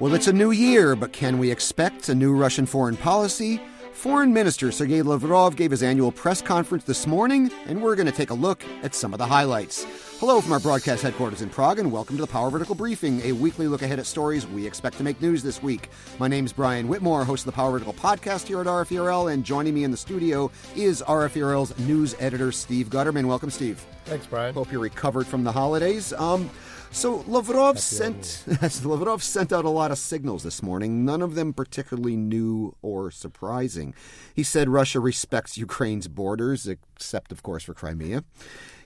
Well, it's a new year, but can we expect a new Russian foreign policy? Foreign Minister Sergei Lavrov gave his annual press conference this morning, and we're going to take a look at some of the highlights. Hello from our broadcast headquarters in Prague, and welcome to the Power Vertical Briefing, a weekly look ahead at stories we expect to make news this week. My name's Brian Whitmore, host of the Power Vertical podcast here at RFERL, and joining me in the studio is RFERL's news editor, Steve Gutterman. Welcome, Steve. Thanks, Brian. Hope you're recovered from the holidays. Um, so Lavrov sent Lavrov sent out a lot of signals this morning, none of them particularly new or surprising. He said Russia respects Ukraine's borders, except of course for Crimea.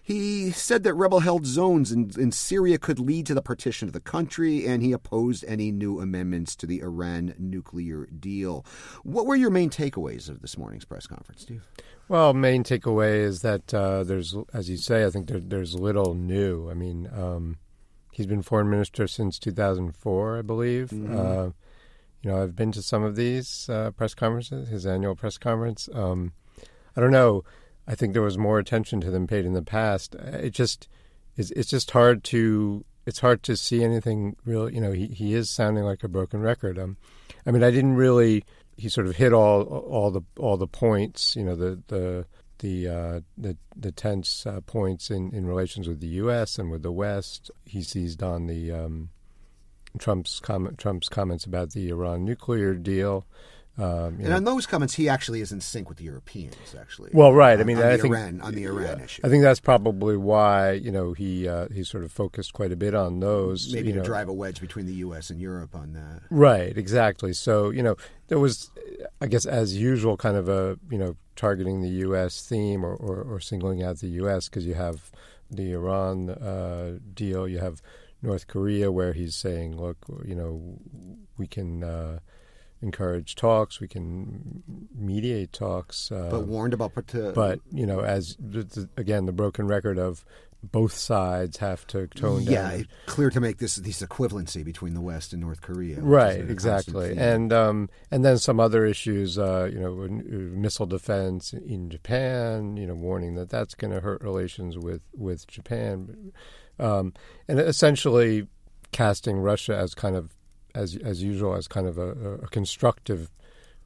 He said that rebel held zones in, in Syria could lead to the partition of the country, and he opposed any new amendments to the Iran nuclear deal. What were your main takeaways of this morning's press conference, Steve? Well, main takeaway is that uh, there's, as you say, I think there, there's little new. I mean, um, He's been foreign minister since 2004, I believe. Mm-hmm. Uh, you know, I've been to some of these uh, press conferences, his annual press conference. Um, I don't know. I think there was more attention to them paid in the past. It just it's, it's just hard to it's hard to see anything real. You know, he, he is sounding like a broken record. Um, I mean, I didn't really. He sort of hit all all the all the points. You know, the the the uh, the, the tense uh, points in, in relations with the U.S. and with the West. He seized on the um, Trump's comment, Trump's comments about the Iran nuclear deal. Um, and know. on those comments, he actually is in sync with the Europeans. Actually, well, right. I mean, on I think Iran, on the Iran issue. I think that's probably why you know he uh, he sort of focused quite a bit on those. Maybe to know. drive a wedge between the U.S. and Europe on that. Right. Exactly. So you know there was, I guess, as usual, kind of a you know targeting the U.S. theme or, or, or singling out the U.S. because you have the Iran uh, deal, you have North Korea where he's saying, look, you know, we can. Uh, encourage talks. We can mediate talks. Uh, but warned about. but you know, as again, the broken record of both sides have to tone yeah, down. Yeah, clear to make this this equivalency between the West and North Korea. Right, exactly, and um, and then some other issues. Uh, you know, missile defense in Japan. You know, warning that that's going to hurt relations with with Japan, um, and essentially casting Russia as kind of as as usual, as kind of a, a constructive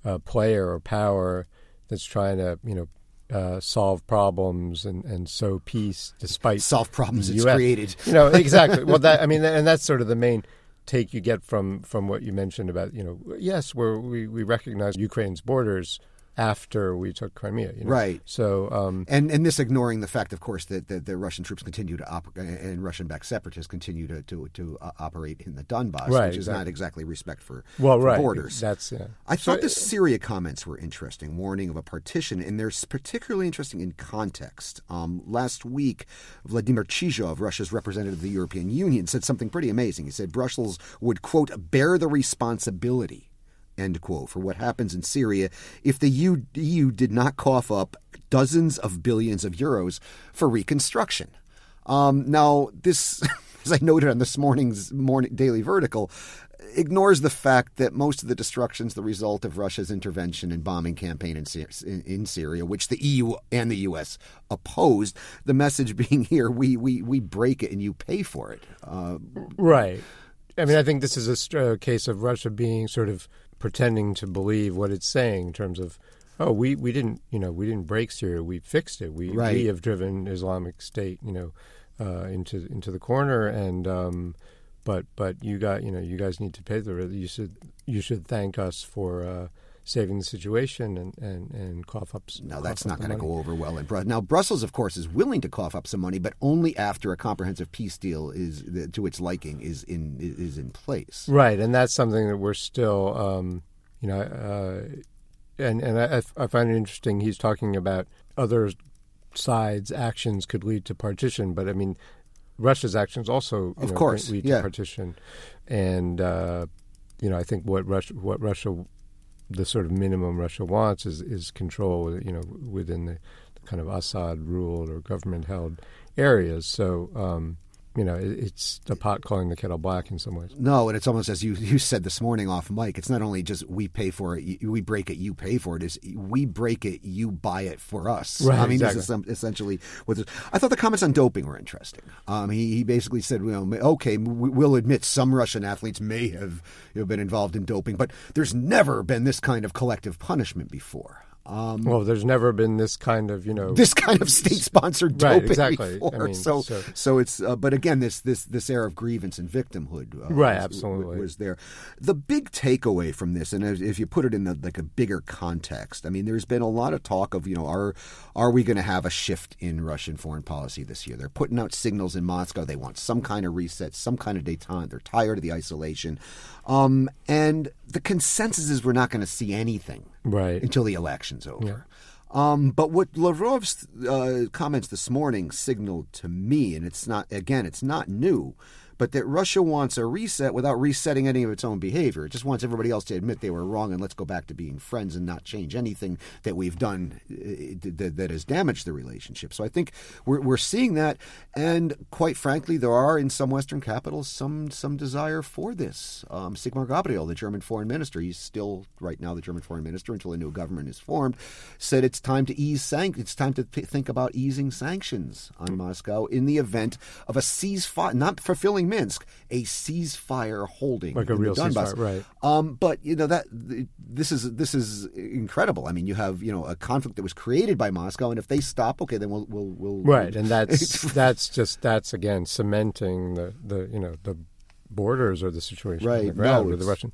uh, player or power that's trying to you know uh, solve problems and, and sow peace despite solve problems it's created. You know exactly. well, that I mean, and that's sort of the main take you get from from what you mentioned about you know yes, we we recognize Ukraine's borders after we took Crimea. You know? Right. So, um, and and this ignoring the fact, of course, that, that the Russian troops continue to operate and Russian-backed separatists continue to to, to uh, operate in the Donbass, right, which exactly. is not exactly respect for, well, for right. borders. That's yeah. I so, thought the Syria comments were interesting, warning of a partition, and they're particularly interesting in context. Um, last week, Vladimir Chizhov, Russia's representative of the European Union, said something pretty amazing. He said Brussels would quote bear the responsibility end quote, for what happens in Syria if the EU did not cough up dozens of billions of euros for reconstruction. Um, now, this, as I noted on this morning's morning daily vertical, ignores the fact that most of the destruction is the result of Russia's intervention and bombing campaign in, in, in, Syria, which the EU and the U.S. opposed. The message being here, we, we, we break it and you pay for it. Uh, right. I mean, I think this is a case of Russia being sort of pretending to believe what it's saying in terms of oh we, we didn't you know we didn't break Syria we fixed it we right. we have driven Islamic State you know uh, into into the corner and um, but but you got you know you guys need to pay the you should you should thank us for uh, saving the situation and, and, and cough up. No, cough that's not going to go over well in Brussels. Now, Brussels, of course, is willing to cough up some money, but only after a comprehensive peace deal is to its liking is in is in place. Right, and that's something that we're still, um, you know, uh, and and I, I find it interesting. He's talking about other sides' actions could lead to partition, but I mean, Russia's actions also, of know, course, lead yeah. to partition, and. Uh, you know, I think what Russia what Russia the sort of minimum Russia wants is, is control, you know, within the, kind of Assad ruled or government held areas. So, um, you know, it, it's the pot calling the kettle black in some ways. No, and it's almost as you you said this morning off mic. It's not only just we pay for it, we break it, you pay for it. Is we break it, you buy it for us. Right, I mean, exactly. this is essentially what. This, I thought the comments on doping were interesting. Um, he he basically said, you know, okay, we'll admit some Russian athletes may have you know, been involved in doping, but there's never been this kind of collective punishment before. Um, well, there's never been this kind of you know this kind of state-sponsored right, doping exactly. before. I mean, so, so, so it's uh, but again this this this air of grievance and victimhood uh, right was, absolutely was there. The big takeaway from this, and if you put it in the, like a bigger context, I mean, there's been a lot of talk of you know are are we going to have a shift in Russian foreign policy this year? They're putting out signals in Moscow. They want some kind of reset, some kind of détente. They're tired of the isolation, um, and the consensus is we're not going to see anything right until the election's over. Yeah. Um, but what Lavrov's uh, comments this morning signaled to me, and it's not again, it's not new, but that Russia wants a reset without resetting any of its own behavior. It just wants everybody else to admit they were wrong and let's go back to being friends and not change anything that we've done uh, that, has damaged the relationship. So I think we're, we're seeing that, and quite frankly, there are in some Western capitals some some desire for this. Um, Sigmar Gabriel, the German foreign minister, he's still right now the German foreign minister until a new government is formed, said it's time to ease sank. It's time to th- think about easing sanctions on Moscow in the event of a ceasefire, not fulfilling Minsk, a ceasefire holding like a real Donbass. ceasefire, right? Um, but you know that this is this is incredible. I mean, you have you know a conflict that was created by Moscow, and if they stop, okay, then we'll we'll, we'll right, and that's that's just that's again cementing the the you know the borders or the situation right the no, with the Russian.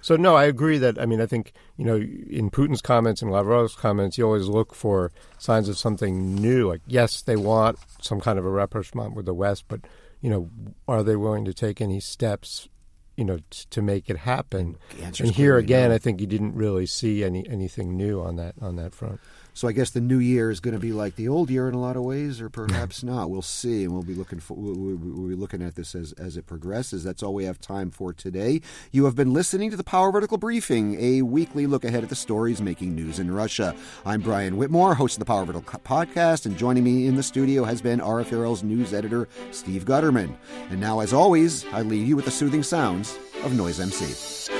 So no, I agree that I mean I think you know in Putin's comments and Lavrov's comments, you always look for signs of something new. Like yes, they want some kind of a rapprochement with the West, but you know, are they willing to take any steps, you know, t- to make it happen? And here again, no. I think you didn't really see any anything new on that on that front. So I guess the new year is going to be like the old year in a lot of ways, or perhaps not. We'll see, and we'll be looking for we'll, we'll be looking at this as as it progresses. That's all we have time for today. You have been listening to the Power Vertical Briefing, a weekly look ahead at the stories making news in Russia. I'm Brian Whitmore, host of the Power Vertical podcast, and joining me in the studio has been RFERL's news editor Steve Gutterman. And now, as always, I leave you with the soothing sounds of Noise MC.